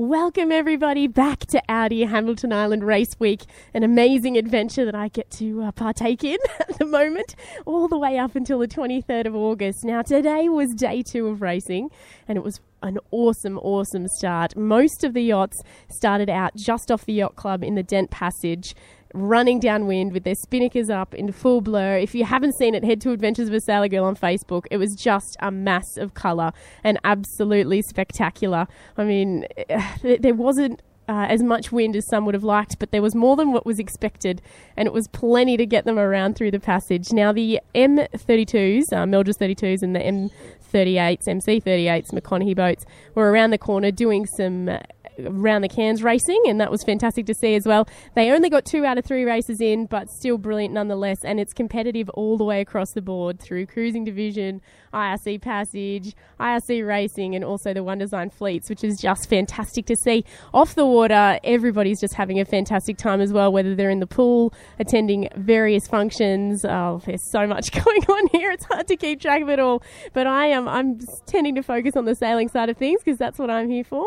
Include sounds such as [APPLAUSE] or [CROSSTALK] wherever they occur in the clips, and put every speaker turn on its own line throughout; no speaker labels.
Welcome, everybody, back to Audi Hamilton Island Race Week, an amazing adventure that I get to uh, partake in [LAUGHS] at the moment, all the way up until the 23rd of August. Now, today was day two of racing, and it was an awesome, awesome start. Most of the yachts started out just off the yacht club in the Dent Passage running downwind with their spinnakers up in full blur. If you haven't seen it, head to Adventures of a Sailor Girl on Facebook. It was just a mass of colour and absolutely spectacular. I mean, [SIGHS] there wasn't uh, as much wind as some would have liked, but there was more than what was expected, and it was plenty to get them around through the passage. Now, the M32s, uh, Melges 32s, and the M38s, MC38s, McConaghy boats were around the corner doing some around the cans racing, and that was fantastic to see as well. They only got two out of three races in, but still brilliant nonetheless, and it's competitive all the way across the board through Cruising Division, IRC Passage, IRC Racing, and also the One Design Fleets, which is just fantastic to see. Off the water, everybody's just having a fantastic time as well, whether they're in the pool, attending various functions. Oh, there's so much [LAUGHS] going on here, it's hard to keep track of it all, but I am I'm tending to focus on the sailing side of things because that's what I'm here for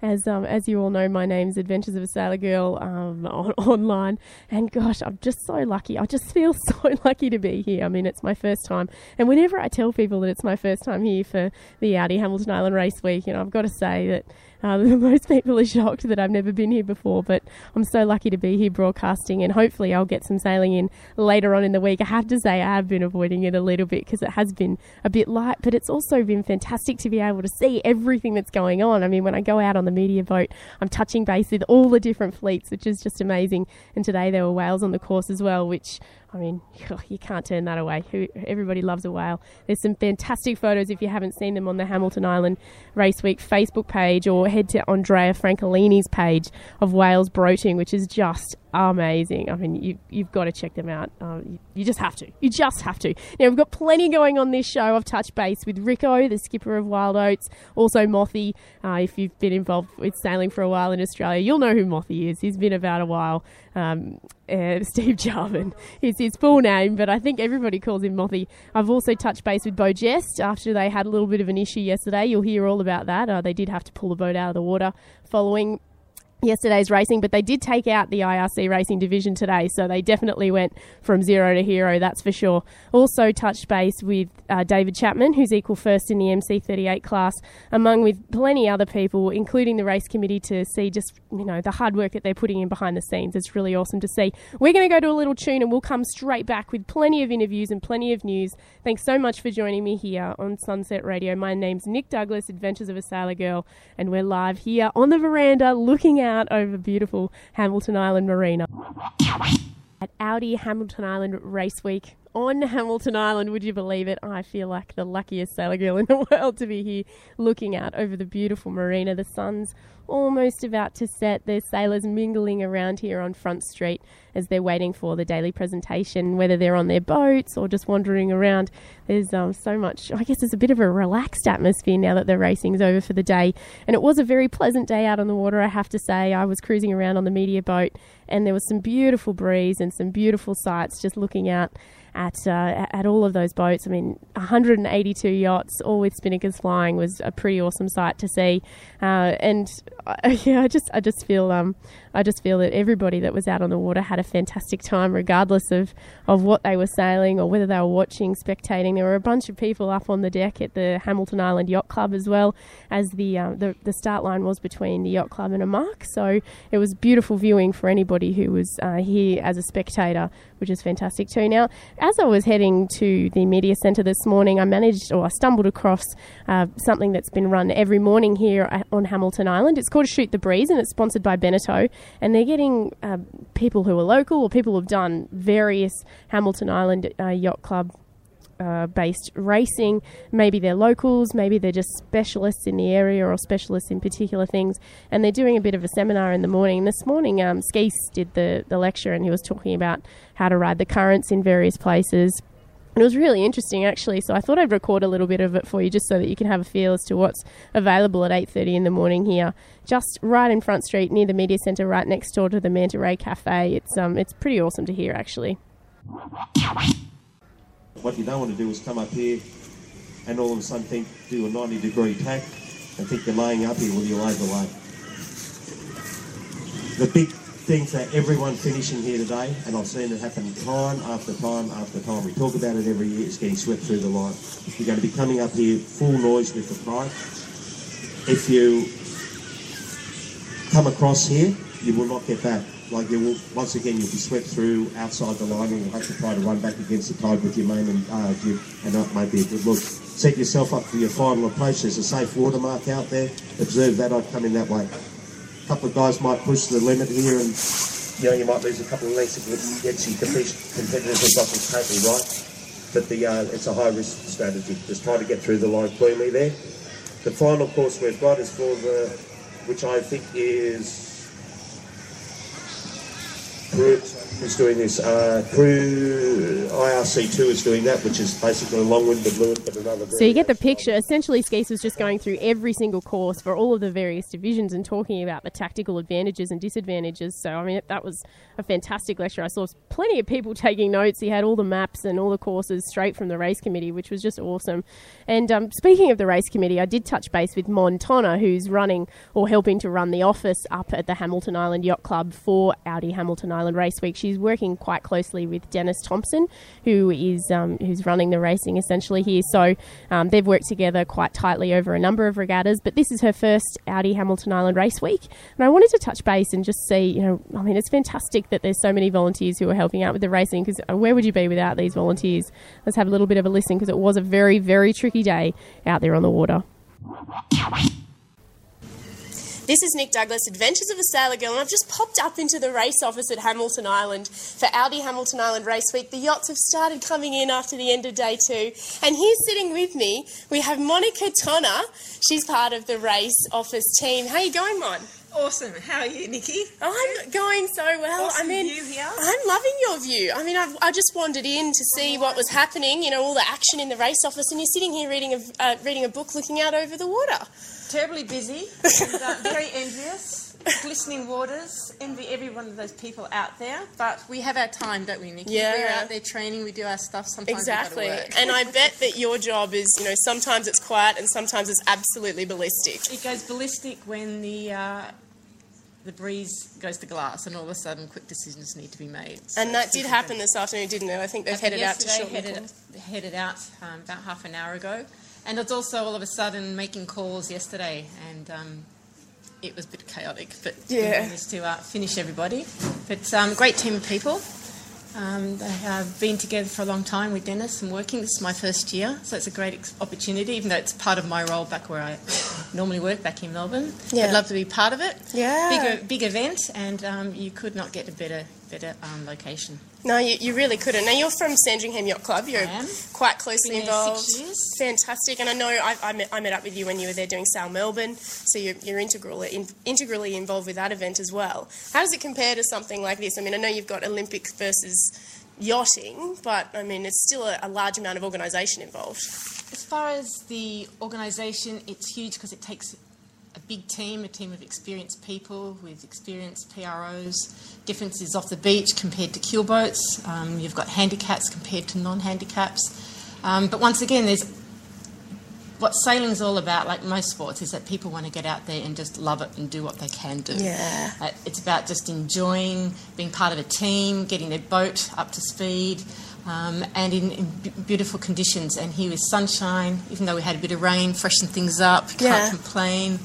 as um, as you all know, my name's Adventures of a Sailor Girl um, [LAUGHS] on, online, and gosh, I'm just so lucky. I just feel [LAUGHS] so lucky to be here. I mean, it's my first time, and whenever I tell people that it's my first time here for the Audi Hamilton Island Race Week, you know, I've got to say that um, [LAUGHS] most people are shocked that I've never been here before, but I'm so lucky to be here broadcasting, and hopefully I'll get some sailing in later on in the week. I have to say I have been avoiding it a little bit because it has been a bit light, but it's also been fantastic to be able to see everything that's going on. I mean, when I go out on the media boat, I'm touching base with all the different fleets, which is just amazing. And today there were whales on the course as well, which I mean, [LAUGHS] oh, you can't turn that away. Everybody loves a whale. There's some fantastic photos if you haven't seen them on the Hamilton Island Race Week Facebook page or head to Andrea Francolini's page of whales broaching, which is just amazing. I mean, you, you've got to check them out. Uh, you, you, just have to. You just have to. Now, we've got plenty going on this show. I've touched base with Rico, the skipper of Wild Oats, also Mothy. Uh, if you've been involved with sailing for a while in Australia, you'll know who Mothy is. He's been about a while. Um, uh, [LAUGHS] Steve Jarvin is his full name, but I think everybody calls him Mothy. I've also touched base with Beau Geste after they had a little bit of an issue yesterday. You'll hear all about that. Uh, they did have to pull the boat out of the water following yesterday's racing, but they did take out the IRC racing division today, so they definitely went from zero to hero, that's for sure. Also touched base with uh, David Chapman, who's equal first in the MC38 class, among with plenty other people, including the race committee, to see just you know the hard work that they're putting in behind the scenes. It's really awesome to see. We're going to go to a little tune, and we'll come straight back with plenty of interviews and plenty of news. Thanks so much for joining me here on Sunset Radio. My name's Nic Douglas, Adventures of a Sailor Girl, and we're live here on the veranda looking out over beautiful Hamilton Island Marina. At Audi Hamilton Island Race Week on Hamilton Island, would you believe it? I feel like the luckiest sailor girl in the [LAUGHS] world to be here looking out over the beautiful marina. The sun's almost about to set. There's sailors mingling around here on Front Street as they're waiting for the daily presentation, whether they're on their boats or just wandering around. There's um, so much, I guess, there's a bit of a relaxed atmosphere now that the racing's over for the day. And it was a very pleasant day out on the water, I have to say. I was cruising around on the media boat and there was some beautiful breeze and some beautiful sights just looking out at uh, at all of those boats. I mean, 182 yachts, all with spinnakers flying, was a pretty awesome sight to see. Uh, and uh, [LAUGHS] yeah, I just I just feel um I just feel that everybody that was out on the water had a fantastic time, regardless of of what they were sailing or whether they were watching, spectating. There were a bunch of people up on the deck at the Hamilton Island Yacht Club as well as the uh, the, the start line was between the yacht club and a mark. So it was beautiful viewing for anybody who was uh, here as a spectator, which is fantastic too. Now, as I was heading to the media centre this morning, I managed or I stumbled across uh, something that's been run every morning here on Hamilton Island. It's called Shoot the Breeze and it's sponsored by Beneteau. And they're getting uh, people who are local or people who've done various Hamilton Island uh, Yacht Club uh, based racing. Maybe they're locals, maybe they're just specialists in the area or specialists in particular things, and they're doing a bit of a seminar in the morning. This morning, um, Skees did the, the lecture and he was talking about how to ride the currents in various places. And it was really interesting, actually. So I thought I'd record a little bit of it for you, just so that you can have a feel as to what's available at 8:30 in the morning here, just right in Front Street, near the media centre, right next door to the Manta Ray Cafe. It's um, it's pretty awesome to hear, actually.
What you don't want to do is come up here and all of a sudden think, do a 90 degree tack and think you're laying up here with your overlay. the big thing for everyone finishing here today, and I've seen it happen time after time after time. We talk about it every year. It's getting swept through the line. You're going to be coming up here full noise with the pride. If you come across here, you will not get back. Like you will, once again, you'll be swept through outside the line, and you'll have to try to run back against the tide with your main and uh, jib, and that may be a good look. Set yourself up for your final approach. There's a safe watermark out there. Observe that. I'd come in that way. A couple of guys might push the limit here, and you know you might lose a couple of lengths against your competitors. Have got this totally right, but the uh, it's a high risk strategy. Just try to get through the line cleanly there. The final course we've got is for the, which I think is Crew is doing this. Uh, Crew IRC2 is doing that, which is basically a long-winded Lewis, but another.
So you get the picture. Essentially, Skeese was just going through every single course for all of the various divisions and talking about the tactical advantages and disadvantages. So I mean, that was a fantastic lecture. I saw plenty of people taking notes. He had all the maps and all the courses straight from the race committee, which was just awesome. And um, speaking of the race committee, I did touch base with Montana, who's running or helping to run the office up at the Hamilton Island Yacht Club for Audi Hamilton Island Race Week. She's working quite closely with Dennis Thompson, who is um, who's running the racing essentially here. So um, they've worked together quite tightly over a number of regattas. But this is her first Audi Hamilton Island Race Week, and I wanted to touch base and just see, you know, I mean, it's fantastic that there's so many volunteers who are helping out with the racing because uh, where would you be without these volunteers? Let's have a little bit of a listen because it was a very very tricky day out there on the water. This is Nic Douglas, Adventures of a Sailor Girl, and I've just popped up into the race office at Hamilton Island for Audi Hamilton Island Race Week. The yachts have started coming in after the end of day two, and here sitting with me, we have Monica Tonner. She's part of the race office team. How are you going, Mon?
Awesome. How are you, Nikki?
I'm going so well.
Awesome
I mean,
view here.
I'm loving your view. I mean, I've, I just wandered in to see what was happening. You know, all the action in the race office, and you're sitting here reading a uh, reading a book, looking out over the water.
Terribly busy and uh, very [LAUGHS] envious. Glistening waters. Envy every one of those people out there. But we have our time, don't we, Nikki?
Yeah.
We're out there training. We do our stuff. Sometimes
Exactly. And I bet that your job is, you know, sometimes it's quiet and sometimes it's absolutely ballistic.
It goes ballistic when the uh, the breeze goes to glass, and all of a sudden, quick decisions need to be made. So
And that did happen this afternoon, didn't it? I think they've headed out to
Yesterday, headed, headed out um, about half an hour ago, and it's also all of a sudden making calls yesterday, and um, it was a bit chaotic, but
yeah.
we managed to uh, finish everybody. But um, great team of people. Um, they have been together for a long time with Dennis and working. This is my first year, so it's a great ex- opportunity, even though it's part of my role back where I normally work back in Melbourne.
Yeah.
I'd love to be part of it.
Yeah.
Big, big event, and um, you could not get a better, better um, location.
No, you, you really couldn't. Now, you're from Sandringham Yacht Club. You're quite closely
Been
involved.
six years.
Fantastic. And I know I, I, met, I met up with you when you were there doing Sail Melbourne, so you're, you're integral, in, integrally involved with that event as well. How does it compare to something like this? I mean, I know you've got Olympics versus yachting, but I mean, it's still a, a large amount of organisation involved.
As far as the organisation, it's huge because it takes a big team, a team of experienced people with experienced PROs. Differences off the beach compared to keelboats. Um, you've got handicaps compared to non-handicaps. Um, but once again, there's what sailing's all about, like most sports, is that people want to get out there and just love it and do what they can do.
Yeah.
Uh, it's about just enjoying being part of a team, getting their boat up to speed, um, and in, in beautiful conditions. And here with sunshine, even though we had a bit of rain, freshened things up.
yeah.
Can't complain.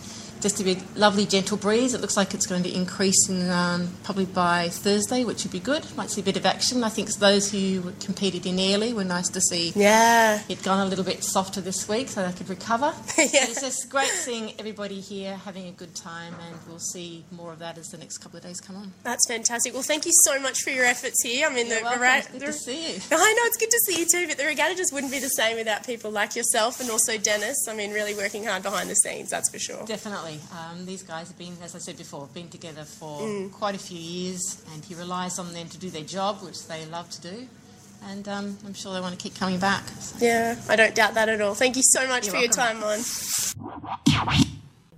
Just a bit lovely, gentle breeze. It looks like it's going to increase in um, probably by Thursday, which would be good. Might see a bit of action. I think those who competed in early were nice to see
Yeah.
it gone a little bit softer this week so they could recover. [LAUGHS]
Yeah.
It's just great seeing everybody here having a good time, and we'll see more of that as the next couple of days come on.
That's fantastic. Well, thank you so much for your efforts here. I mean,
You're
the,
welcome. It's good to see you. [LAUGHS]
I know it's good to see you too, but the regatta just wouldn't be the same without people like yourself and also Dennis. I mean, really working hard behind the scenes, that's for sure.
Definitely. Um, these guys have been, as I said before, been together for
Mm.
quite a few years, and he relies on them to do their job, which they love to do. And um, I'm sure they want to keep coming back. So
Yeah, I don't doubt that at all. Thank you so much
You're
for your time, Mon.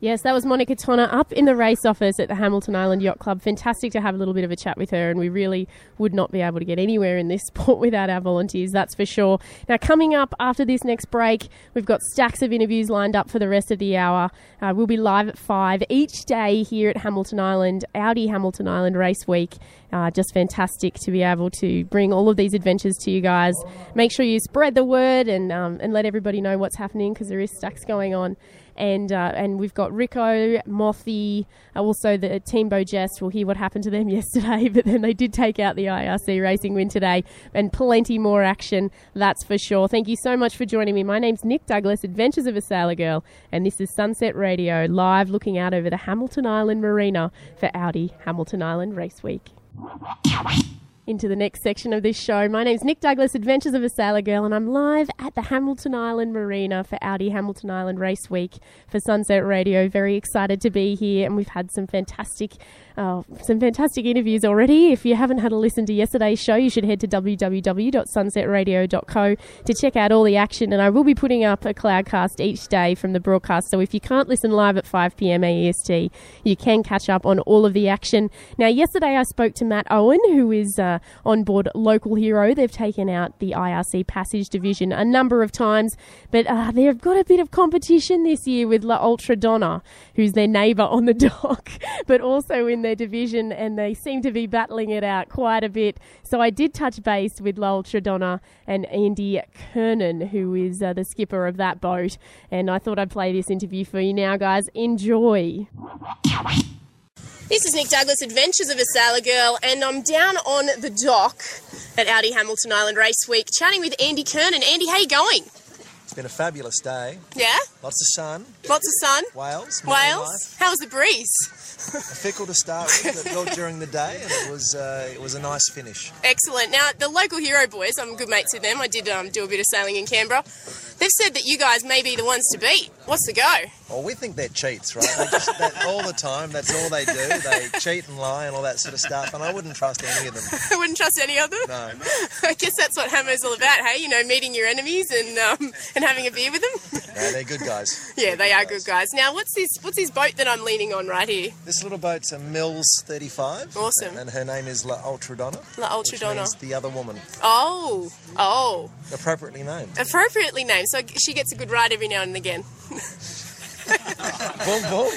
Yes, that was Monica Tonner up in the race office at the Hamilton Island Yacht Club. Fantastic to have a little bit of a chat with her, and we really would not be able to get anywhere in this [LAUGHS] sport without our volunteers, that's for sure. Now, coming up after this next break, we've got stacks of interviews lined up for the rest of the hour. Uh, we'll be live at 5 each day here at Hamilton Island, Audi Hamilton Island Race Week. Uh, just fantastic to be able to bring all of these adventures to you guys. Make sure you spread the word and, um, and let everybody know what's happening because there is stacks going on and uh, and we've got Rico, Mothy, uh, also the Team Beau Geste. We'll hear what happened to them [LAUGHS] yesterday, but then they did take out the IRC racing win today, and plenty more action, that's for sure. Thank you so much for joining me. My name's Nic Douglas, Adventures of a Sailor Girl, and this is Sunset Radio, live looking out over the Hamilton Island Marina for Audi Hamilton Island Race Week into the next section of this show. My name's Nic Douglas, Adventures of a Sailor Girl, and I'm live at the Hamilton Island Marina for Audi Hamilton Island Race Week for Sunset Radio. Very excited to be here, and we've had some fantastic uh, some fantastic interviews already. If you haven't had a listen to yesterday's show, you should head to www.sunsetradio.co to check out all the action. And I will be putting up a cloudcast each day from the broadcast. So if you can't listen live at 5 p.m. AEST, you can catch up on all of the action. Now, yesterday I spoke to Matt Owen, who is uh, on board Local Hero. They've taken out the IRC Passage Division a number of times, but uh, they've got a bit of competition this year with La Ultra Donna, who's their neighbour on the [LAUGHS] dock, but also in their division, and they seem to be battling it out quite a bit. So I did touch base with La Ultra Donna and Andy Kernan, who is uh, the skipper of that boat, and I thought I'd play this interview for you now, guys. Enjoy. This is Nic Douglas, Adventures of a Sailor Girl, and I'm down on the dock at Audi Hamilton Island Race Week, chatting with Andy Kernan. Andy, how you going?
It's been a fabulous day.
Yeah.
Lots of sun.
Lots of sun.
Whales.
Whales. How was the breeze? [LAUGHS]
A fickle to start with, but well during the day, and it was uh, it was a nice finish.
Excellent. Now the local hero boys, I'm good mates with them. I did um, do a bit of sailing in Canberra. They've said that you guys may be the ones to beat. What's the go?
Well, we think they're cheats, right? They just that, all the time. That's all they do. They cheat and lie and all that sort of stuff. And I wouldn't trust any of them. [LAUGHS]
I wouldn't trust any of them.
No. [LAUGHS]
I guess that's what Hamo's all about. Hey, you know, meeting your enemies and um, and having a beer with them. [LAUGHS]
No, they're good guys.
yeah,
They're
they are good guys. Now, what's this? What's this boat that I'm leaning on right here?
This little boat's a Mills 35.
Awesome.
And her name is La Ultradonna.
La Ultradonna.
Which means the other woman.
Oh, oh,
Appropriately named.
appropriately named. So she gets a good ride every now and again.
Boom, boom.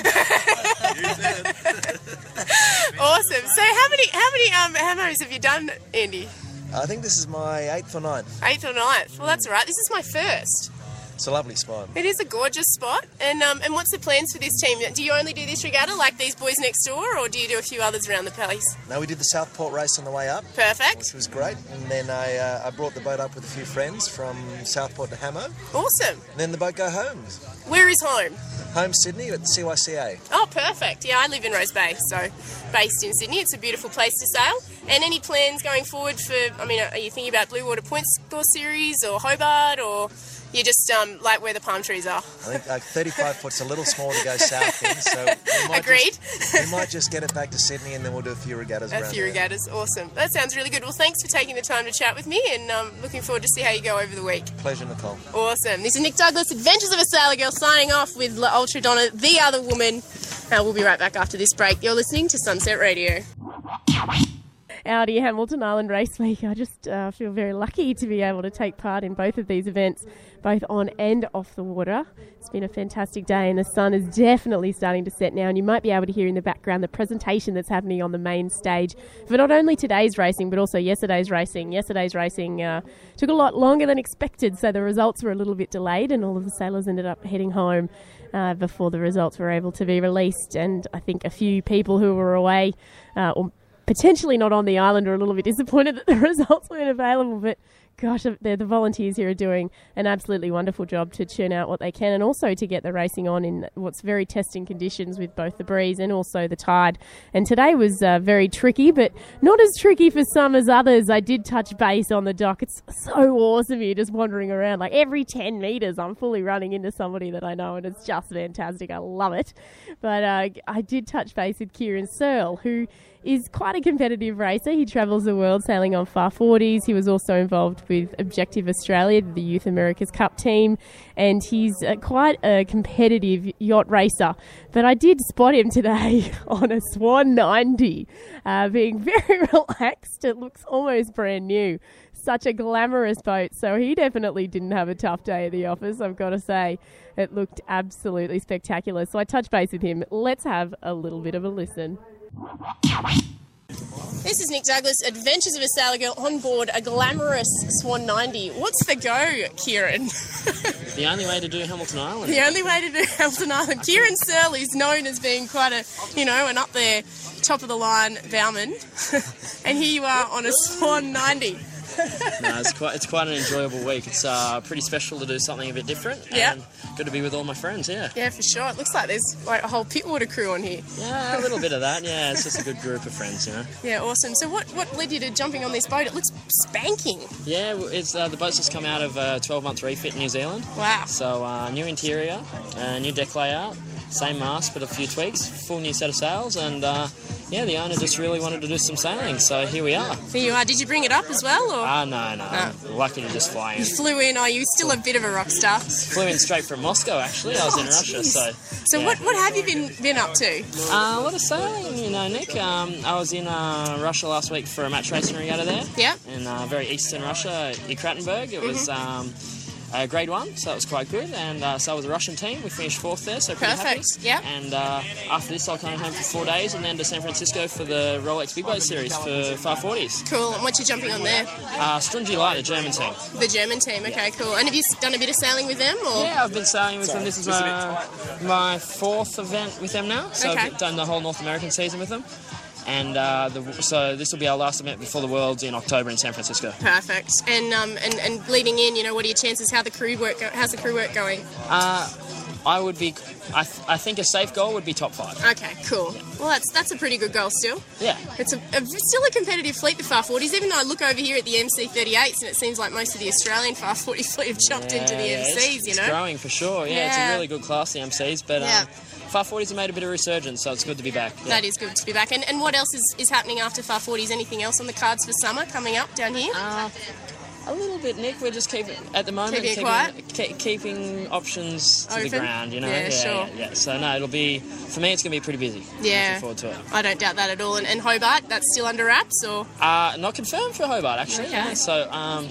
Awesome. So how many how many um Hamos have you done, Andy?
I think this is my eighth or ninth.
Eighth or ninth? Well, that's all right. This is my first.
It's a lovely spot.
It is a gorgeous spot. And um, and what's the plans for this team? Do you only do this regatta like these boys next door, or do you do a few others around the place?
No, we did the Southport race on the way up.
Perfect.
Which was great, and then I, uh, I brought the boat up with a few friends from Southport to Hamo.
Awesome.
And then the boat go home.
Where is home?
Home Sydney at the CYCA.
Oh, perfect. Yeah, I live in Rose Bay, so based in Sydney. It's a beautiful place to sail. And any plans going forward for? I mean, are you thinking about Blue Water Point Score Series or Hobart or? You just um, like where the palm trees are.
I think like 35 foot's a little small to go south in, so we might
Agreed.
Just, we might just get it back to Sydney and then we'll do a few regattas
A
around
few
there.
regattas, awesome. That sounds really good. Well, thanks for taking the time to chat with me, and um, looking forward to see how you go over the week.
Pleasure, Nicole.
Awesome. This is Nic Douglas, Adventures of a Sailor Girl, signing off with La Ultra Donna, the other woman. Uh, we'll be right back after this break. You're listening to Sunset Radio. Audi Hamilton Island Race Week. I just uh, feel very lucky to be able to take part in both of these events, both on and off the water. It's been a fantastic day, and the sun is definitely starting to set now. And you might be able to hear in the background the presentation that's happening on the main stage for not only today's racing but also yesterday's racing. Yesterday's racing uh, took a lot longer than expected, so the results were a little bit delayed, and all of the sailors ended up heading home. Uh, before the results were able to be released, and I think a few people who were away uh, or potentially not on the island are a little bit disappointed that the [LAUGHS] results weren't available. But gosh, the, the volunteers here are doing an absolutely wonderful job to churn out what they can and also to get the racing on in what's very testing conditions with both the breeze and also the tide. And today was uh, very tricky, but not as tricky for some as others. I did touch base on the dock. It's so awesome here just wandering around. Like every 10 metres, I'm fully running into somebody that I know, and it's just fantastic. I love it. But uh, I did touch base with Kieran Searle, who is quite a competitive racer. He travels the world sailing on Farr 40s. He was also involved
with Objective Australia, the Youth America's Cup team, and he's uh, quite a competitive yacht racer. But I did spot him today [LAUGHS] on a Swan 90, uh, being [LAUGHS] very relaxed. It looks almost brand new. Such a glamorous boat, so he definitely didn't have a tough day at the office, I've got to say. It looked absolutely spectacular. So I touched base with him. Let's have a little bit of a listen. This is Nic Douglas, Adventures of a Sailor Girl on board a glamorous Swan 90. What's the go, Kieran? [LAUGHS]
The only way to do Hamilton Island.
the only way to do Hamilton Island. Kieran Searle is known as being quite a, you know, an up there, top of the line bowman. [LAUGHS] and here you are on a Swan 90. [LAUGHS]
No, it's quite it's quite an enjoyable week. It's uh, pretty special to do something a bit different.
Yeah.
And good to be with all my friends. Yeah.
Yeah, for sure. It looks like there's like a whole Pittwater crew on here.
Yeah, a little bit of that. Yeah, it's just a good group of friends, you know.
Yeah, awesome. So what, what led you to jumping on this boat? It looks spanking.
Yeah, it's uh, the boat's just come out of a 12 month refit in New Zealand.
Wow.
So uh, new interior, uh, new deck layout, same mast but a few tweaks, full new set of sails, and uh, yeah, the owner just really wanted to do some sailing. So here we are.
Here you are. Did you bring it up as well, or
Ah, no, no, I'm lucky to just fly in.
you flew in? Are you still a bit of a rock star?
Flew in straight from Moscow. Actually, I was in
Oh,
Russia,
jeez.
so.
So
yeah.
what, what have you been been up to?
Uh, a lot of sailing, you know, Nick. Um, I was in uh, Russia last week for a match racing regatta there.
Yeah.
In uh, very eastern Russia, Ekaterinburg. It was um, uh, grade one, so that was quite good. And uh, so was the Russian team. We finished fourth there, so pretty
Perfect,
happy.
yeah.
And uh, after this, I'll come home for four days and then to San Francisco for the Rolex Big Boat Series for Farr 40s.
Cool. And what you jumping on there?
Uh, Struntje Light, the German team.
The German team. Okay, cool. And have you done a bit of sailing with them, or?
Yeah, I've been sailing with them. This is uh, my fourth event with them now. So
Okay.
I've done the whole North American season with them. And uh, the, so this will be our last event before the Worlds in October in San Francisco.
Perfect. And um and, and leading in, you know, what are your chances? How the crew work? Go- how's the crew work going?
I would be, I, th- I think a safe goal would be top five.
Okay, cool. Well, that's that's a pretty good goal still.
Yeah.
It's a, a still a competitive fleet, the Farr 40s. Even though I look over here at the MC38s, and it seems like most of the Australian Farr 40 fleet have jumped into the
Yeah,
MCs.
it's,
you
it's
know.
growing for sure. Yeah, it's a really good class, the MCs. But
Yeah.
um, Farr 40s have made a bit of resurgence, so it's good to be back. Yeah.
That is good to be back. And, and what else is, is happening after Farr 40s? Anything else on the cards for summer coming up down here?
Uh, a little bit, Nick. We're just keeping at the moment
Keeping
keeping, ke- keeping options to the ground. You know,
Yeah, sure.
yeah, yeah. So no, it'll be for me. It's going to be pretty busy.
Yeah.
Looking forward to it.
I don't doubt that at all. And, and Hobart, that's still under wraps, or
Uh, not confirmed for Hobart actually.
Okay.
Yeah. So um,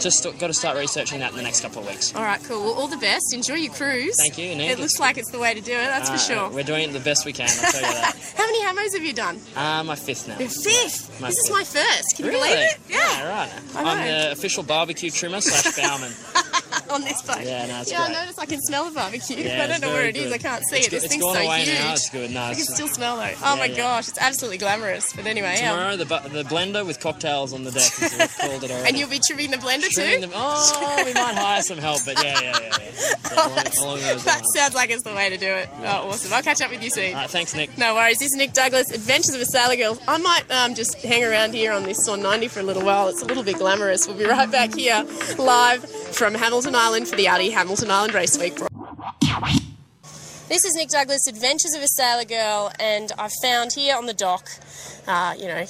just got to start researching that in the next couple of weeks.
all right, cool. Well, all the best. Enjoy your cruise.
Thank you, Nick.
It looks like it's the way to do it. That's
Uh,
for sure.
We're doing it the best we can. I'll tell you that. [LAUGHS]
How many hammos have you done?
Uh, my fifth now.
The fifth.
My
this is my first. Can you believe it?
Yeah, right.
I know.
I'm the official barbecue trimmer slash bowman. [LAUGHS] [LAUGHS]
on this boat.
Yeah, no, it's
yeah,
great.
I noticed I can smell the barbecue,
Yeah,
I don't know where it is.
good.
I can't see
It's
it. This
it's
thing's
gone
so
away
huge.
now, it's good. No,
I can still smell though. Oh my
yeah.
gosh, it's absolutely glamorous. But anyway, yeah.
Tomorrow, the, bu- the blender with cocktails on the deck. is what called it already.
And you'll be trimming the blender
Trimming
too.
them- Oh, we might hire some help, but yeah, yeah, yeah. yeah. [LAUGHS] Along, along
that
lines.
sounds like it's the way to do it. Oh, awesome. I'll catch up with you soon.
All right, thanks, Nick.
No worries. This is Nic Douglas, Adventures of a Sailor Girl. I might um, just hang around here on this Swan 90 for a little while. It's a little bit glamorous. We'll be right back here live from Hamilton Island for the Audi Hamilton Island Race Week. This is Nic Douglas, Adventures of a Sailor Girl, and I've found here on the dock, uh, you know,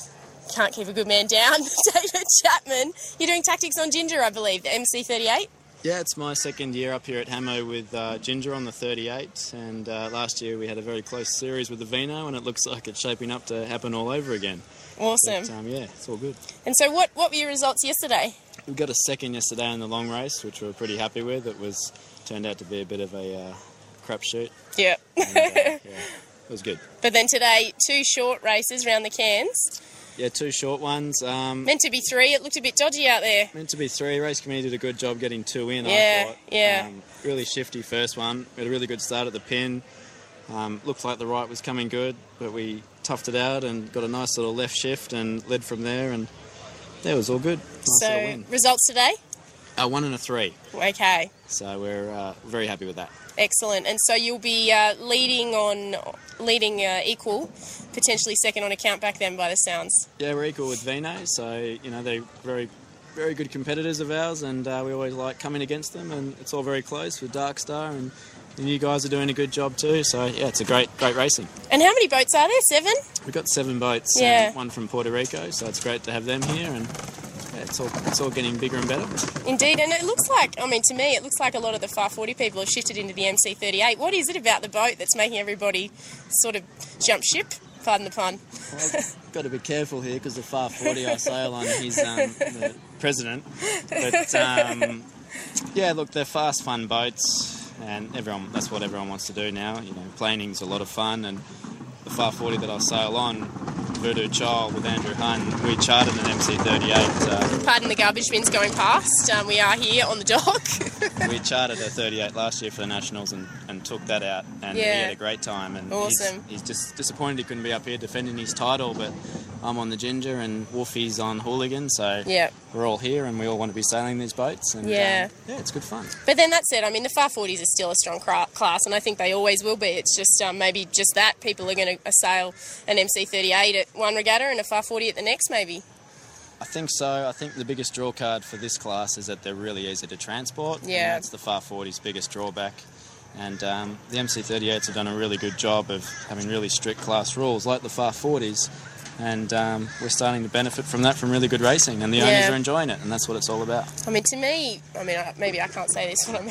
can't keep a good man down, [LAUGHS] David Chapman. You're doing tactics on Ginger, I believe, the MC38.
Yeah, it's my second year up here at Hamo with uh, Ginger on the 38, and uh, last year we had a very close series with the Vino, and it looks like it's shaping up to happen all over again.
Awesome.
But, um, yeah, it's all good.
And so, what, what were your results yesterday?
We got a second yesterday in the long race, which we were pretty happy with. It was turned out to be a bit of a uh, crapshoot.
Yep.
And, uh, yeah, it was good.
But then today, two short races round the cans.
Yeah, two short ones. Um,
Meant to be three. It looked a bit dodgy out there.
meant to be three. Race committee did a good job getting two in.
Yeah,
I thought.
yeah.
Um, really shifty first one. We had a really good start at the pin. Um, looked like the right was coming good, but we toughed it out and got a nice little left shift and led from there. And that was all good. Nice
so, results today?
Uh, one and a three.
Okay,
So we're uh, very happy with that.
excellent. And so you'll be uh, leading on, leading uh, equal, potentially second on account back then by the sounds.
Yeah, we're equal with Vino, so you know they're very, very good competitors of ours, and uh, we always like coming against them. And it's all very close with Dark Star, and, and you guys are doing a good job too. So yeah, it's a great, great racing.
And how many boats are there? Seven?
We've got seven boats,
Yeah.
one from Puerto Rico, so it's great to have them here. And yeah, it's all it's all getting bigger and better.
Indeed, and it looks like, I mean, to me, it looks like a lot of the Farr 40 people have shifted into the MC38. What is it about the boat that's making everybody sort of jump ship? Pardon the pun.
Well, [LAUGHS] got to be careful here because the Farr 40 I sail on, he's um, the president. But um, yeah, look, they're fast, fun boats, and everyone that's what everyone wants to do now. You know, planing's a lot of fun, and the Farr 40 that I sail on, Voodoo Child with Andrew Hunt, we chartered an MC38. Uh,
Pardon the garbage bins going past. Um, we are here on the dock. [LAUGHS]
we chartered a 38 last year for the Nationals and, and took that out, and he had a great time. And
Awesome.
he's, he's just disappointed he couldn't be up here defending his title, but I'm on the Ginger and Wolfie's on Hooligan, so
yeah.
we're all here and we all want to be sailing these boats. And,
Yeah.
um, yeah, it's good fun.
But then that said, I mean, the Farr 40s are still a strong cra- class, and I think they always will be. It's just um, maybe just that people are going to sail an MC38 at one regatta and a Farr 40 at the next, maybe.
I think so. I think the biggest draw card for this class is that they're really easy to transport. and
Yeah.
that's the Farr 40's biggest drawback. And um, the MC38s have done a really good job of having really strict class rules, like the Farr 40s. And um, we're starting to benefit from that from really good racing, and the owners are enjoying it, and that's what it's all about.
I mean, to me, I mean, maybe I can't say this when I'm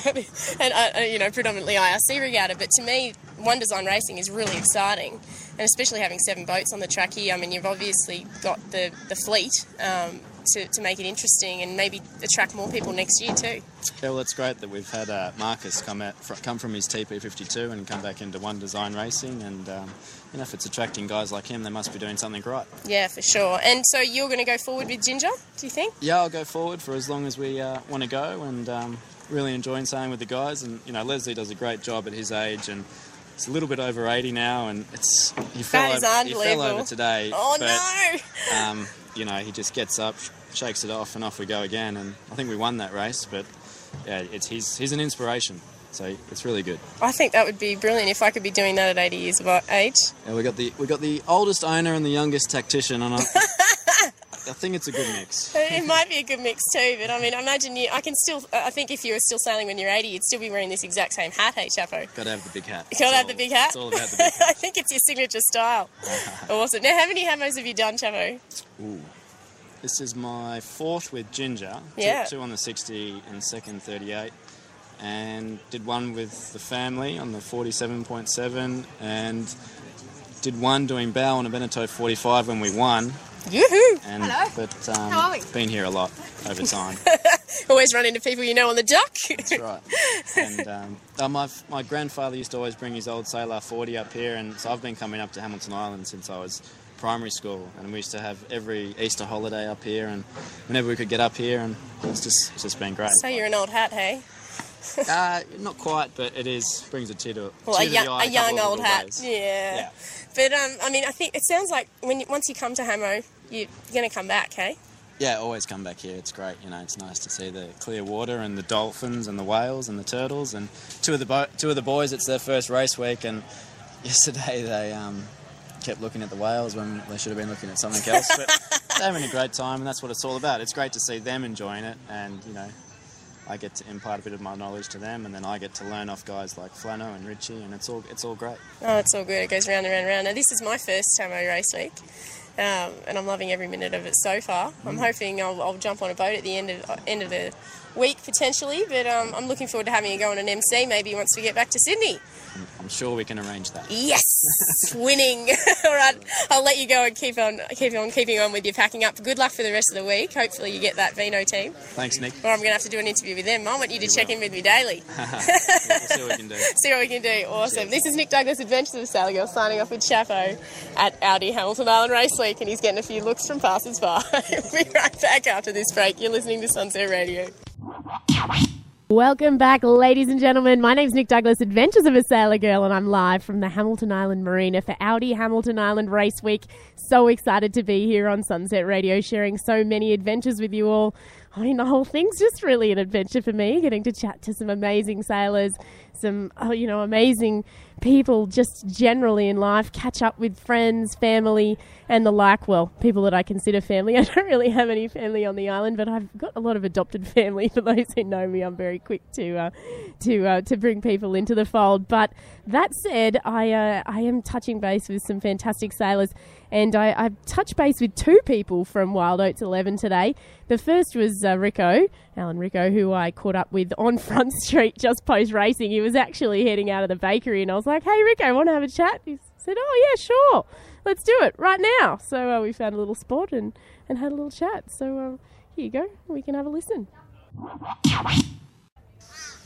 and uh, uh, you know, predominantly IRC regatta, but to me, one design racing is really exciting, and especially having seven boats on the track here. I mean, you've obviously got the the fleet um, to to make it interesting, and maybe attract more people next year too.
Yeah, well, it's great that we've had uh, Marcus come out, fr- come from his TP52 and come back into one design racing, and um, you know, if it's attracting guys like him, they must be doing something right.
Yeah, for sure. And so you're going to go forward with Ginger, do you think?
Yeah, I'll go forward for as long as we uh, want to go, and um, really enjoying sailing with the guys. And you know, Leslie does a great job at his age, and it's a little bit over 80 now, and it's he fell, over, he fell over today.
Oh
but,
no!
Um, you know, he just gets up, shakes it off, and off we go again. And I think we won that race, but yeah, it's he's he's an inspiration. So it's really good.
I think that would be brilliant if I could be doing that at 80 years of age.
Yeah, we got the we got the oldest owner and the youngest tactician, and I, [LAUGHS] I think it's a good mix.
It might be a good mix too, but I mean, I imagine you. I can still. I think if you were still sailing when you're 80, you'd still be wearing this exact same hat, hey Chapo.
Got to have the big hat.
Got to have
all-
the big hat.
It's all about the big [LAUGHS] hat.
I think it's your signature style. [LAUGHS] awesome. Now, how many hamos have you done, Chapo?
Ooh. This is my fourth with Ginger. Two-
Yeah.
Two, on the 60 and second 38. And did one with the family on the 47.7 and did one doing bow on a Beneteau 45 when we won.
Yoo-hoo!
And,
Hello.
But um,
How are we?
been here a lot over time. [LAUGHS]
Always run into people you know on the dock.
That's right. And um, uh, my, my grandfather used to always bring his old Sailor 40 up here, and so I've been coming up to Hamilton Island since I was primary school, and we used to have every Easter holiday up here, and whenever we could get up here, and it's just it's just been great.
so you're an old hat, hey? [LAUGHS]
Uh, not quite, but it is brings a tear to,
Well,
tear
a young,
the eye
a young old hat. Yeah.
Yeah.
But um, I mean, I think it sounds like when you, once you come to Hamo, you're going to come back, hey?
Yeah, always come back here. It's great. You know, it's nice to see the clear water and the dolphins and the whales and the turtles. And two of the bo- two of the boys, it's their first race week, and [LAUGHS] yesterday they um, kept looking at the whales when they should have been looking at something else. But [LAUGHS] they're having a great time, and that's what it's all about. It's great to see them enjoying it, and you know, I get to impart a bit of my knowledge to them, and then I get to learn off guys like Flano and Richie, and it's all it's all great.
Oh, it's all good. It goes round and round and round. Now, this is my first Hamo race week. Um, and I'm loving every minute of it so far. I'm hoping I'll, I'll jump on a boat at the end of end of the week potentially, but um, I'm looking forward to having a go on an MC maybe once we get back to Sydney.
I'm sure we can arrange that.
Yes, [LAUGHS] winning. [LAUGHS] All right, I'll let you go and keep on, keep on, keeping on with your packing up. Good luck for the rest of the week. Hopefully, you get that Vino team,
Thanks, Nick.
or I'm going to have to do an interview with them. I want you to check in with me daily. [LAUGHS]
we'll see what we can do.
See what we can do. Awesome. This is Nic Douglas, Adventures of a Sailor Girl, signing off with Chapo at Audi Hamilton Island Race Week, and he's getting a few looks from passers by. we'll be right back after this break. You're listening to Sunset Radio. Welcome back, ladies and gentlemen. My name's Nic Douglas, Adventures of a Sailor Girl, and I'm live from the Hamilton Island Marina for Audi Hamilton Island Race Week. So excited to be here on Sunset Radio, sharing so many adventures with you all. I mean, the whole thing's just really an adventure for me, getting to chat to some amazing sailors, some, oh, you know, amazing people just generally in life, catch up with friends, family, and the like. Well, people that I consider family. [LAUGHS] I don't really have any family on the island, but I've got a lot of adopted [LAUGHS] family. For those who know me, I'm very quick to uh, to uh, to bring people into the fold. But that said, I uh, I am touching base with some fantastic sailors, and I, I've touched base with two people from Wild Oats 11 today. The first was uh, Rico, Alan Rico, who I caught up with on [LAUGHS] Front Street just post racing. He was actually heading out of the bakery, and I was like, "Hey, Rico, want to have a chat?" He said, "Oh yeah, sure, let's do it right now." So uh, we found a little spot and and had a little chat. So uh, here you go, we can have a listen.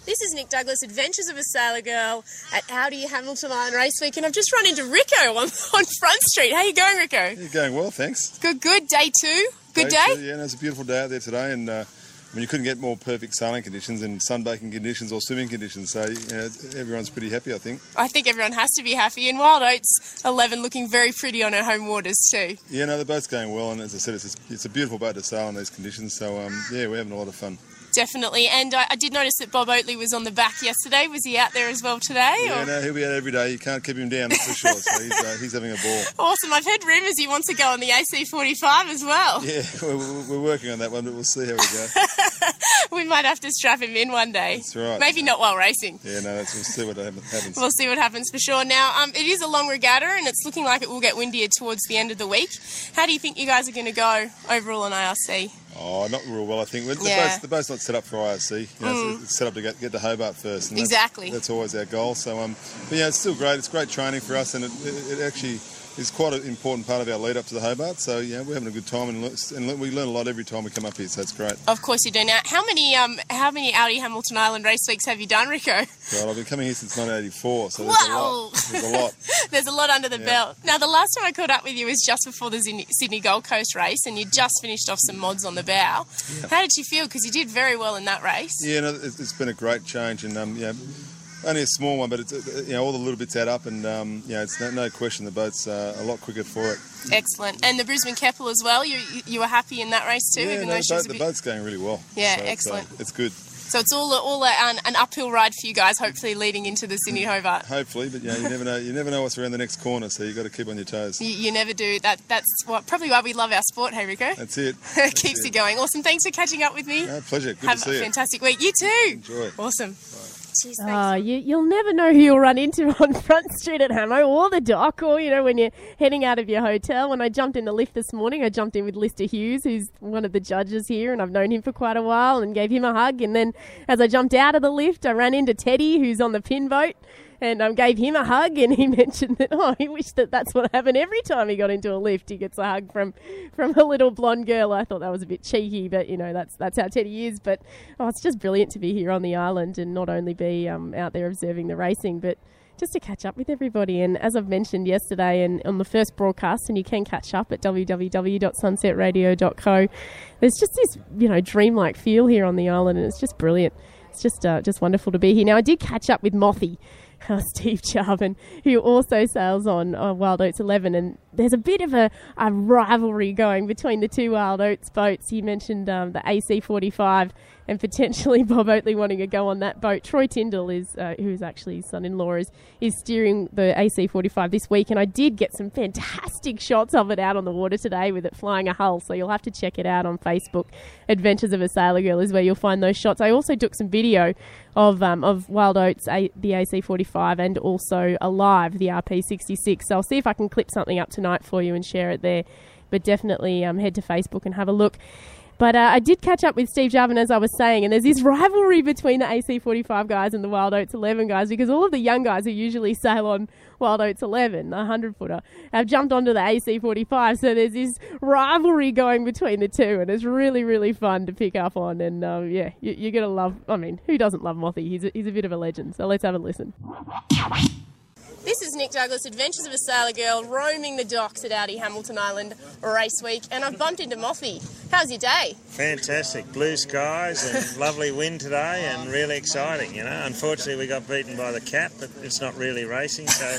This is Nic Douglas, Adventures of a Sailor Girl at Audi Hamilton Island Race Week, and I've just run into Rico on, [LAUGHS] on Front Street. How you going, Rico?
You're going well, thanks.
Good, good. Day two. Good
Day
day.
two, Yeah, no, it's a beautiful day out there today, and uh, I mean, you couldn't get more perfect sailing conditions and sunbaking conditions or swimming conditions. So you know, everyone's pretty happy, I think.
I think everyone has to be happy. And Wild Oats 11 looking very pretty on her home waters too.
Yeah, no, the boat's going well, and as I said, it's a, it's a beautiful boat to sail in these conditions. So um, yeah, we're having a lot of fun.
Definitely. And I, I did notice that Bob Oatley was on the back yesterday. Was he out there as well today?
Yeah,
or-
no, he'll be out every day. You can't keep him down, that's for sure. So he's, uh, he's having a ball.
Awesome. I've heard rumours he wants to go on the AC45 as well.
Yeah, [LAUGHS] we're, we're working on that one, but we'll see how we go. [LAUGHS]
We might have to strap him in one day.
That's right.
Maybe not while racing.
Yeah, no, that's, we'll see what happens.
We'll see what happens for sure. Now, um, it is a long regatta and it's looking like it will get windier towards the end of the week. How do you think you guys are going to go overall on IRC?
Oh, not real well, I think. The,
Yeah. Mm.
boat's, the boat's not set up for IRC. You know, it's, it's set up to get, get to Hobart first. And that's-
Exactly.
That's, always our goal. So, um, but yeah, it's still great. It's great training for us, and it, it, it actually is quite an important part of our lead up to the Hobart. So, yeah, we're having a good time, and, and we learn a lot every time we come up here. So it's great.
Of course you do. Now, how many um, how many Audi Hamilton Island race weeks have you done, Rico?
God, I've been coming here since 1984, so there's a
Wow.
lot. There's a lot. [LAUGHS]
There's a lot under the
Yeah.
belt. Now, the last time I caught up with you was just before the Sydney- Sydney Gold Coast race, and you just finished off some mods on the bow. How did you feel? Because you did very well in that race.
Yeah, no, it's, it's been a great change, and um, yeah, only a small one, but it's uh, you know all the little bits add up, and um, yeah, it's no, no question the boat's uh, a lot quicker for it.
Excellent. And the Brisbane Keppel as well. You you- were happy in that race too,
yeah,
even
no,
though
the, boat,
a
the
bit.
boat's going really well.
Yeah,
So it's, uh,
excellent.
it's good.
So it's all all a, an, an uphill ride for you guys. Hopefully, leading into the Sydney Hobart.
Hopefully, but yeah, you never know. You never know what's around the next corner, so you got to keep on your toes.
You, you never do. That that's what probably why we love our sport. Hey, Rico.
That's it. [LAUGHS]
it keeps you going. Awesome. Thanks for catching up with me.
No, pleasure. Good
Have
to see
a
you.
fantastic week. You too.
Enjoy.
Awesome.
Oh, you, you'll never know who you'll run into [LAUGHS] on Front Street at Hamo or the dock or, you know, when you're heading out of your hotel. When I jumped in the lift this morning, I jumped in with Lister Hughes, who's one of the judges here, and I've known him for quite a while, and gave him a hug. And then as I jumped out of the lift, I ran into Teddy, who's on the pin boat, and um, gave him a hug. And he [LAUGHS] mentioned that, oh, he wished that that's what happened every time he got into a lift. He gets a hug from, from a little blonde girl. I thought that was a bit cheeky, but, you know, that's, that's how Teddy is. But, oh, it's just brilliant to be here on the island and not only be um, out there observing the racing, but just to catch up with everybody. And as I've mentioned yesterday and on the first broadcast, and you can catch up at www.sunsetradio.co, there's just this, you know, dreamlike feel here on the island, and it's just brilliant. It's just uh, just wonderful to be here. Now, I did catch up with Mothy, [LAUGHS] uh, Steve Jarvin, who also sails on uh, Wild Oats 11, and there's a bit of a, a rivalry going between the two Wild Oats boats. You mentioned um, the AC45 and potentially [LAUGHS] Bob Oatley wanting to go on that boat. Troy Tyndall is, uh, who is actually his son-in-law, is is steering the AC45 this week, and I did get some fantastic [LAUGHS] shots of it out on the water today with it flying a hull. So you'll have to check it out on Facebook. Adventures of a Sailor Girl is where you'll find those shots. I also took some video of um, of Wild Oats, a, the AC45, and also Alive, the RP66. So I'll see if I can clip something up tonight for you and share it there. But definitely um, head to Facebook and have a look. But uh, I did catch up with Steve Jarvin, as I was saying, and there's this [LAUGHS] rivalry between the AC45 guys and the Wild Oats 11 guys because all of the young guys who usually sail on Wild Oats 11, the 100 footer, have jumped onto the AC45. So there's this rivalry going between the two, and it's really, really fun to pick up on. And um, yeah, you, you're going to love, I mean, who doesn't love Mothy? He's a, he's a bit of a legend. So let's have a listen. This is Nic Douglas, Adventures of a Sailor Girl, roaming the docks at Audi Hamilton Island Race Week, and I've bumped into Mothy. How's your day?
Fantastic. Blue skies and [LAUGHS] lovely wind today and really exciting, you know. Unfortunately, we got beaten by the cat, but it's not really racing, so [LAUGHS]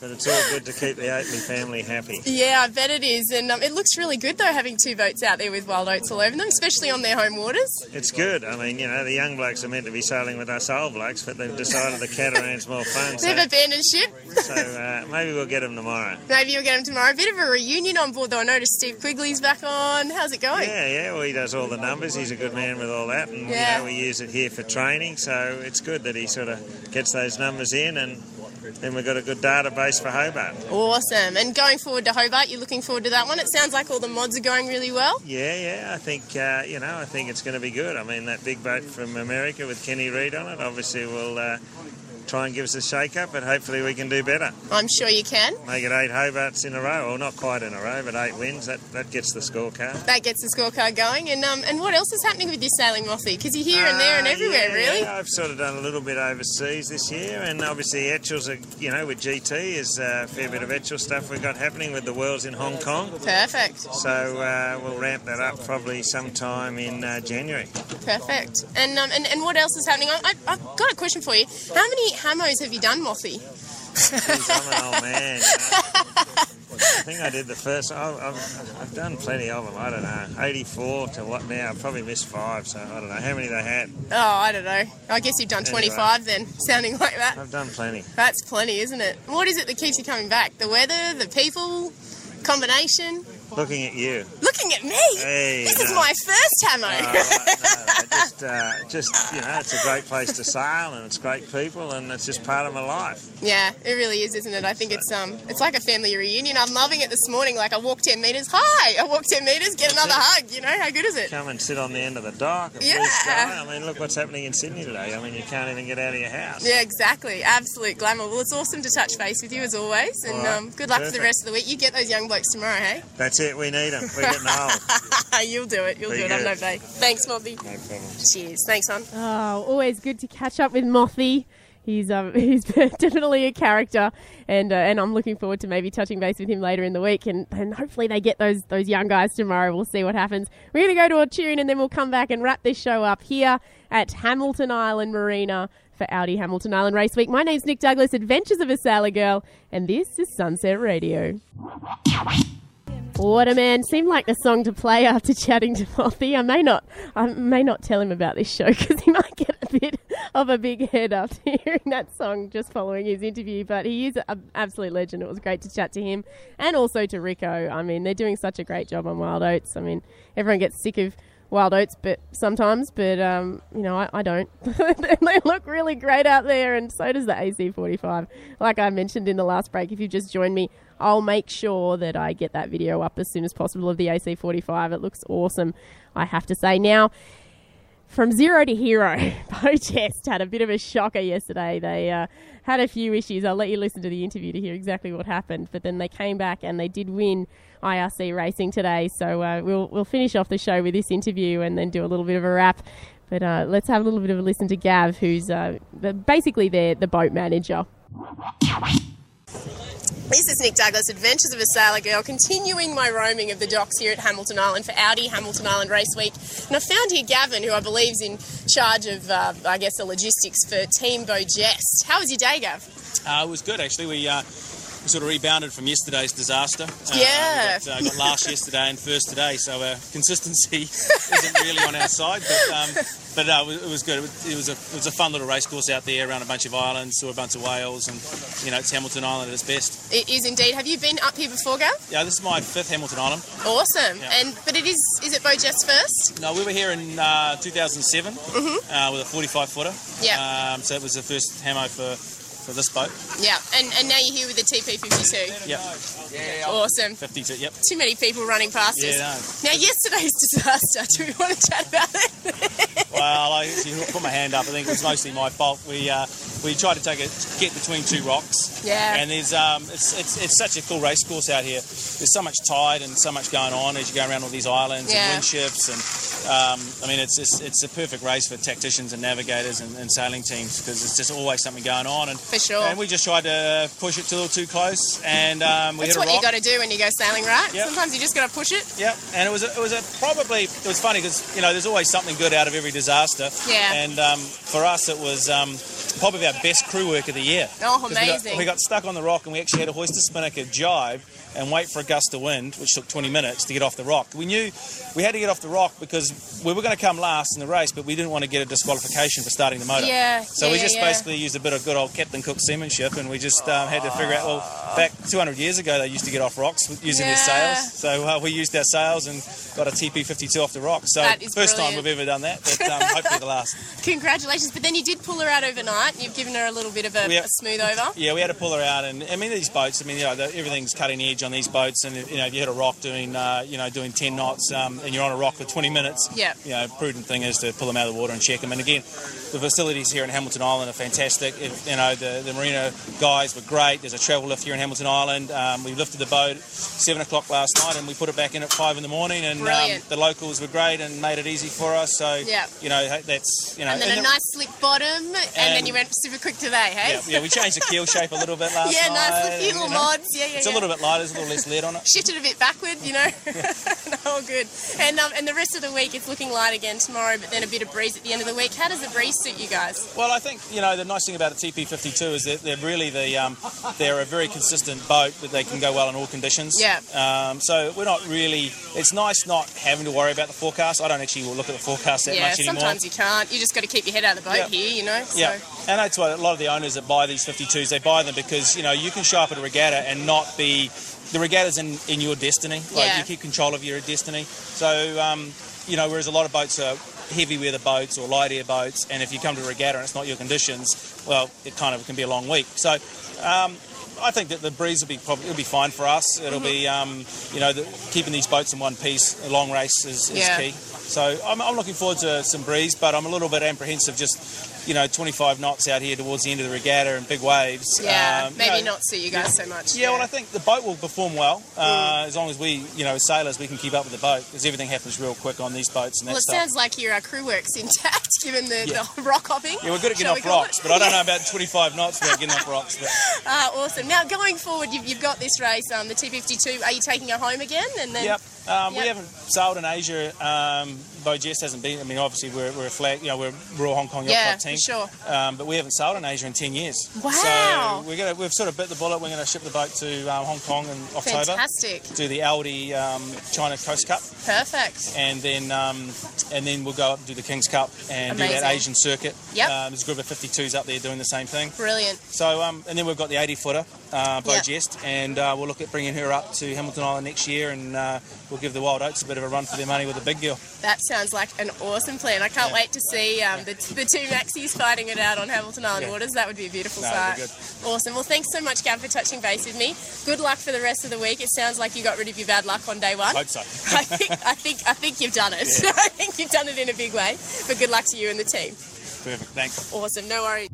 but it's all good to keep the Oatley family happy.
Yeah, I bet it is. And um, it looks really good, though, having two boats out there with wild oats all over them, especially on their home waters.
It's good. I mean, you know, the young blokes are meant to be sailing with us old blokes, but they've decided the catamaran's more fun. So,
They've abandoned ship.
so uh, maybe we'll get them tomorrow.
Maybe you'll get them tomorrow. A bit of a reunion on board, though. I noticed Steve Quigley's back on. How's it going?
Yeah, yeah. Well, he does all the numbers. He's a good man with all that, and
Yeah.
you know, we use it here for training. So it's good that he sort of gets those numbers in, and then we've got a good database for Hobart.
Awesome. And going forward to Hobart, you're looking forward to that one. It sounds like all the mods are going really well.
Yeah, yeah. I think uh, you know. I think it's going to be good. I mean, that big boat from America with Kenny Read on it, obviously, will uh, try and give us a shake-up, but hopefully we can do better.
I'm sure you can.
Make it eight Hobarts in a row, or not quite in a row, but eight wins. That that gets the scorecard.
That gets the scorecard going. And um, and what else is happening with your sailing, Mothy? Because you're here and there and
Uh,
everywhere,
yeah,
really.
yeah, I've sort of done a little bit overseas this year, and obviously Etchells, a, you know, with GT is a fair bit of Etchells stuff we've got happening with the Worlds in Hong Kong.
Perfect.
So uh, we'll ramp that up probably sometime in uh, January.
Perfect. And um, and, and what else is happening? I, I, I've got a question for you. How many hamos have you done?
Jeez, I'm an old man. [LAUGHS] I think I did the first. I've, I've done plenty of them. I don't know, 84 to what now? I've probably missed five, so I don't know how many they had.
Oh, I don't know. I guess you've done
Anyway.
25 then, [LAUGHS] sounding like that.
I've done plenty.
That's plenty, isn't it? What is it that keeps you coming back? The weather, the people, combination?
Looking at you.
Looking at me!
Hey,
this is my first hamo!
Uh, no, [LAUGHS] just, uh, just you know, it's a great place to sail, and it's great people, and it's just part of my life.
Yeah, it really is, isn't it? I think it's um, it's like a family reunion. I'm loving it this morning. Like I walk ten meters, hi! I walk ten meters, get another hug. You know how good is it?
Come and sit on the end of the dock.
Yeah.
I mean, look what's happening in Sydney today. I mean, you can't even get out of your house.
Yeah, exactly. Absolute glamour. Well, it's awesome to touch base with you as always, and
right.
um, good luck for the rest of the week. You get those young blokes tomorrow, hey?
That's it. We need them. We're getting [LAUGHS] old.
You'll do it. You'll
Very
do it. I'm no
good.
babe. Thanks, Mobby.
No problem.
Cheers. Thanks, hon.
Oh, always good to catch up with Mothy. He's um, [LAUGHS] he's [LAUGHS] definitely a character, and uh, and I'm looking forward to maybe touching base with him later in the week, and, and hopefully they get those those young guys tomorrow. We'll see what happens. We're going to go to a tune, and then we'll come back and wrap this show up here at Hamilton Island Marina for Audi Hamilton Island Race Week. My name's Nic Douglas, Adventures of a Sailor Girl, and this is Sunset Radio. What a man! Seemed like the song to play after chatting to Mothy. I may not, I may not tell him about this show [LAUGHS] because he might get a bit of a big head after [LAUGHS] hearing that song just following his interview. But he is an absolute legend. It was great to chat to him and also to Rico. I mean, they're doing such a great job on Wild Oats. I mean, everyone gets sick of wild oats, but sometimes, but um, you know, I, I don't. [LAUGHS] they look really great out there, and so does the AC45. Like I mentioned in the last break, if you just joined me, I'll make sure that I get that video up as soon as possible of the AC45. It looks awesome, I have to say. Now, from zero to hero, [LAUGHS] Protest had a bit of a shocker yesterday. They uh, had a few issues. I'll let you listen to the interview to hear exactly what happened. But then they came back and they did win IRC racing today. So uh, we'll we'll finish off the show with this interview and then do a little bit of a wrap. But uh, let's have a little bit of a listen to Gav, who's uh, the, basically their the boat manager.
This is Nic Douglas, Adventures of a Sailor Girl, continuing my roaming of the docks here at Hamilton Island for Audi Hamilton Island Race Week. And I found here Gavin, who I believe is in charge of, uh, I guess, the logistics for Team Beau Geste. How was your day, Gav?
Uh, it was good actually. We, uh, we sort of rebounded from yesterday's disaster. Uh,
Yeah.
got, uh, got last [LAUGHS] yesterday and first today, so uh, consistency [LAUGHS] isn't really on our side. But um, but uh, it was- good. It was, it was a it was a fun little race course out there around a bunch of islands, saw a bunch of whales, and you know it's Hamilton Island at its best.
It is indeed. Have you been up here before, Gav?
Yeah, this is my fifth Hamilton Island.
Awesome.
Yeah.
And but it is is it Beau Geste first?
No, we were here in uh, 2007 uh, with a 45 footer.
Mm-hmm. Yeah.
Um, so it was the first hamo for for this boat.
Yeah. And and now you're here with the TP52.
Yep.
Awesome.
52. Yep.
Too many people running past
Yeah,
us.
no.
Now yesterday's [LAUGHS] disaster. Do we want to chat about it?
Well, I actually put my hand up. I think it was mostly my fault. We uh, we tried to take a get between two rocks.
Yeah.
And there's um, it's, it's it's such a cool race course out here. There's so much tide and so much going on as you go around all these islands
Yeah.
and wind shifts and um, I mean, it's, it's it's a perfect race for tacticians and navigators and, and sailing teams because there's just always something going on. And
For sure.
And we just tried to push it a little too close, and um, we
That's what you got to do when you go sailing, right?
Yep.
Sometimes you just got to push it.
Yeah, and it was a, it was a probably it was funny because you know there's always something good out of every disaster.
Yeah.
And um, for us, it was um, probably our best crew work of the year.
Oh,
'Cause we got-
amazing.
We got, stuck on the rock and we actually had to hoist a spinnaker, jibe, and wait for a gust of wind, which took 20 minutes to get off the rock. We knew we had to get off the rock because we were going to come last in the race, but we didn't want to get a disqualification for starting the motor.
Yeah,
So
yeah,
we just
yeah.
basically used a bit of good old Captain Cook seamanship, and we just um, had to figure out. Well, back 200 years ago, they used to get off rocks using
Yeah.
their sails. So uh, we used our sails and got a TP52 off the rock. So first time we've ever done that, but um, hopefully the last. [LAUGHS]
Congratulations. But then you did pull her out overnight. You've given her a little bit of a,
have-
a smooth over.
Yeah, we had to pull her out, and I mean these boats. I mean, you know, the, everything's cutting edge on these boats, and you know, if you hit a rock doing, uh, you know, doing 10 knots, um, and you're on a rock for 20 minutes,
Yeah.
you know, prudent thing is to pull them out of the water and check them. And again, the facilities here in Hamilton Island are fantastic. If, you know, the, the marina guys were great. There's a travel lift here in Hamilton Island. Um, we lifted the boat seven o'clock last night, and we put it back in at five in the morning. And um, the locals were great and made it easy for us. So
Yeah.
you know, that's you know,
And then a
the-
nice slick bottom, and, then you went super quick today, hey?
yeah, yeah, we changed the keel shape a little bit last
Yeah,
night.
Yeah, nice, a few little
you know,
mods. Yeah, yeah,
It's
yeah.
a little bit lighter, there's a little less lead on it.
Shifted a bit backward, you know. [LAUGHS] no, all good. And um, and the rest of the week it's looking light again tomorrow, but then a bit of breeze at the end of the week. How does the breeze suit you guys?
Well, I think you know the nice thing about a TP52 is that they're really the um, they're a very consistent boat that they can go well in all conditions.
Yeah.
Um, so we're not really. It's nice not having to worry about the forecast. I don't actually look at the forecast that
yeah,
much anymore.
sometimes you can't. You just got to keep your head out of the boat
Yeah.
here, you know. So.
Yeah, and that's what a lot of the owners that buy these 52s they buy them because you know you can show up at a regatta and not be the regatta's in, in your destiny. Like
Yeah.
you keep control of your destiny. So um, you know, whereas a lot of boats are heavy weather boats or light air boats, and if you come to a regatta and it's not your conditions, well, it kind of can be a long week. So. Um, I think that the breeze will be probably it'll be fine for us. It'll be um, you know the, keeping these boats in one piece. A long race is, is
Yeah.
key. So I'm, I'm looking forward to some breeze, but I'm a little bit apprehensive. Just you know, 25 knots out here towards the end of the regatta and big waves.
Yeah,
Um, you
maybe
know,
not suit you guys so much.
Yeah, well, I think the boat will perform well uh,
Mm.
as long as we, you know, as sailors, we can keep up with the boat because everything happens real quick on these boats and
Well, it
stuff.
sounds like your uh, crew work's intact, [LAUGHS] given the,
Yeah.
the rock hopping.
yeah, we're good at getting off rocks,
it?
but I don't know about 25 knots without getting off rocks. But [LAUGHS]
Uh, awesome. Now, going forward, you've, you've got this race, um, the T52. Are you taking her home again? And then,
Yep. Um,
Yep.
We haven't sailed in Asia. Um, Beau Geste hasn't been. I mean, obviously we're, we're a flag. You know, we're a Royal Hong Kong Yacht
Yeah,
Club team.
sure.
Um, but we haven't sailed in Asia in ten years.
Wow.
So we're gonna we've sort of bit the bullet. We're going to ship the boat to um, Hong Kong in October.
Fantastic.
Do the Aldi um, China Coast Cup,
Perfect.
and then um, and then we'll go up and do the King's Cup and do that Asian circuit.
Yep.
Um, there's a group of 52s up there doing the same thing.
Brilliant.
So, um, and then we've got the 80 footer, uh, Bo
Yeah.
Jest, and uh, we'll look at bringing her up to Hamilton Island next year, and uh, we'll give the Wild Oats a bit of a run for their money with a big girl.
That sounds like an awesome plan. I can't
Yeah.
wait to see um, the, the two Maxis fighting it out on Hamilton Island
Yeah.
waters. That would be a beautiful
No,
sight. Awesome. Well, thanks so much, Gav, for touching base with me. Good luck for the rest of the week. It sounds like you got rid of your bad luck on day one.
Hope so. [LAUGHS]
I think I think I think you've done it.
Yeah. [LAUGHS]
I think you've done it in a big way. But good luck to you and the team.
Perfect. Thanks.
Awesome. No worries.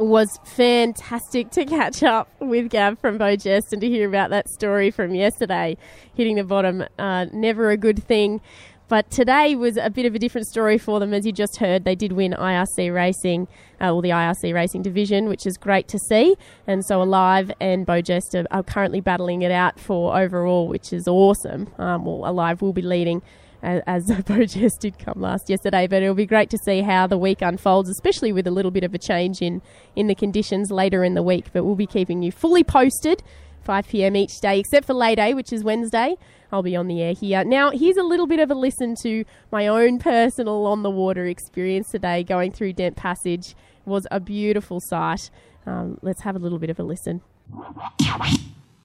Was fantastic to catch up with Gav from Beau Geste and to hear about that story from yesterday, hitting the bottom. Uh, never a good thing. But today was a bit of a different story for them, as you just heard. They did win IRC Racing, uh, or the IRC Racing Division, which is great to see. And so Alive and Beau Geste are, are currently battling it out for overall, which is awesome. Um, well, Alive will be leading as, Beau Geste [LAUGHS] did come last yesterday. But it'll be great to see how the week unfolds, especially with a little bit of a change in, in the conditions later in the week. But we'll be keeping you fully posted, 5 p.m. each day, except for Lay Day, which is Wednesday. I'll be on the air here. Now, here's a little bit of a listen to my own personal on the water experience today going through Dent Passage. It was a beautiful sight. Um, let's have a little bit of a listen.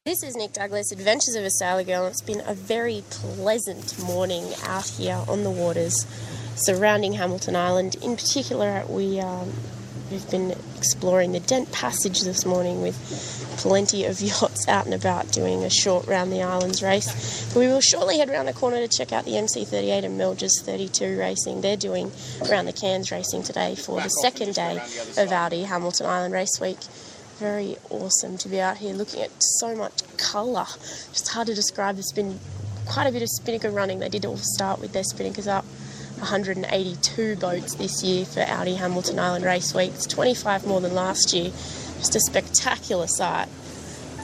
This is Nic Douglas, Adventures of a Sailor Girl. It's been a very pleasant morning out here on the waters surrounding Hamilton Island. In particular, we um, we've been exploring the Dent Passage this morning with plenty of [LAUGHS] yachts out and about doing a short round the islands race. We will shortly head round the corner to check out the MC38 and Melges 32 racing. They're doing around the cans racing today for the second day of Audi Hamilton Island Race Week very awesome to be out here looking at so much colour. Just hard to describe. It's been quite a bit of spinnaker running. They did all start with their spinnakers up. 182 boats this year for Audi Hamilton Island Race Week. It's 25 more than last year. Just a spectacular sight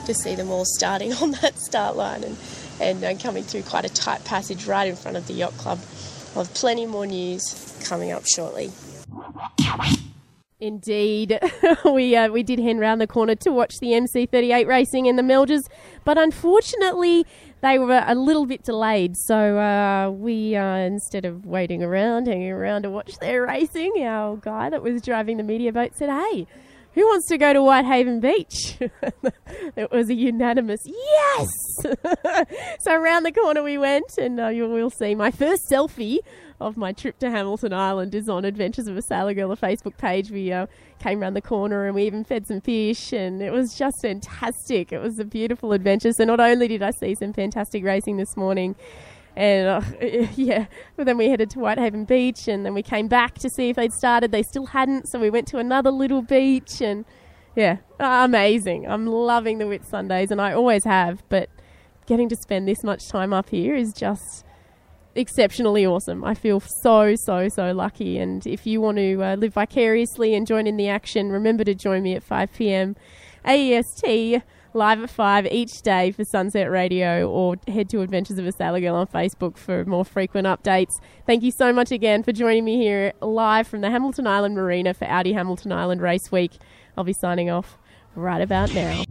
to see them all starting [LAUGHS] on that start line and, and uh, coming through quite a tight passage right in front of the yacht club. I'll have plenty more news coming up shortly.
Indeed, [LAUGHS] we uh, we did head round the corner to watch the MC38 racing in the Melges, but unfortunately they were a little bit delayed. So uh, we, uh, instead of waiting around, hanging around to watch their racing, our guy that was driving the media boat said, "Hey, who wants to go to Whitehaven Beach?" [LAUGHS] it was a unanimous yes. [LAUGHS] so around the corner we went, and uh, you will see my first selfie of my trip to Hamilton Island is on Adventures of a Sailor Girl, a Facebook page. We uh, came around the corner and we even fed some fish, and it was just fantastic. It was a beautiful adventure. So not only did I see some fantastic racing this morning, and uh, [LAUGHS] yeah, but then we headed to Whitehaven Beach, and then we came back to see if they'd started. They still hadn't, so we went to another little beach, and yeah, amazing. I'm loving the Whitsundays, and I always have, but getting to spend this much time up here is just exceptionally awesome. I feel so, so, so lucky. And if you want to uh, live vicariously and join in the action, remember to join me at 5 p.m. AEST live at 5 each day for Sunset Radio or head to Adventures of a Sailor Girl on Facebook for more frequent updates. Thank you so much again for joining me here live from the Hamilton Island Marina for Audi Hamilton Island Race Week. I'll be signing off right about now.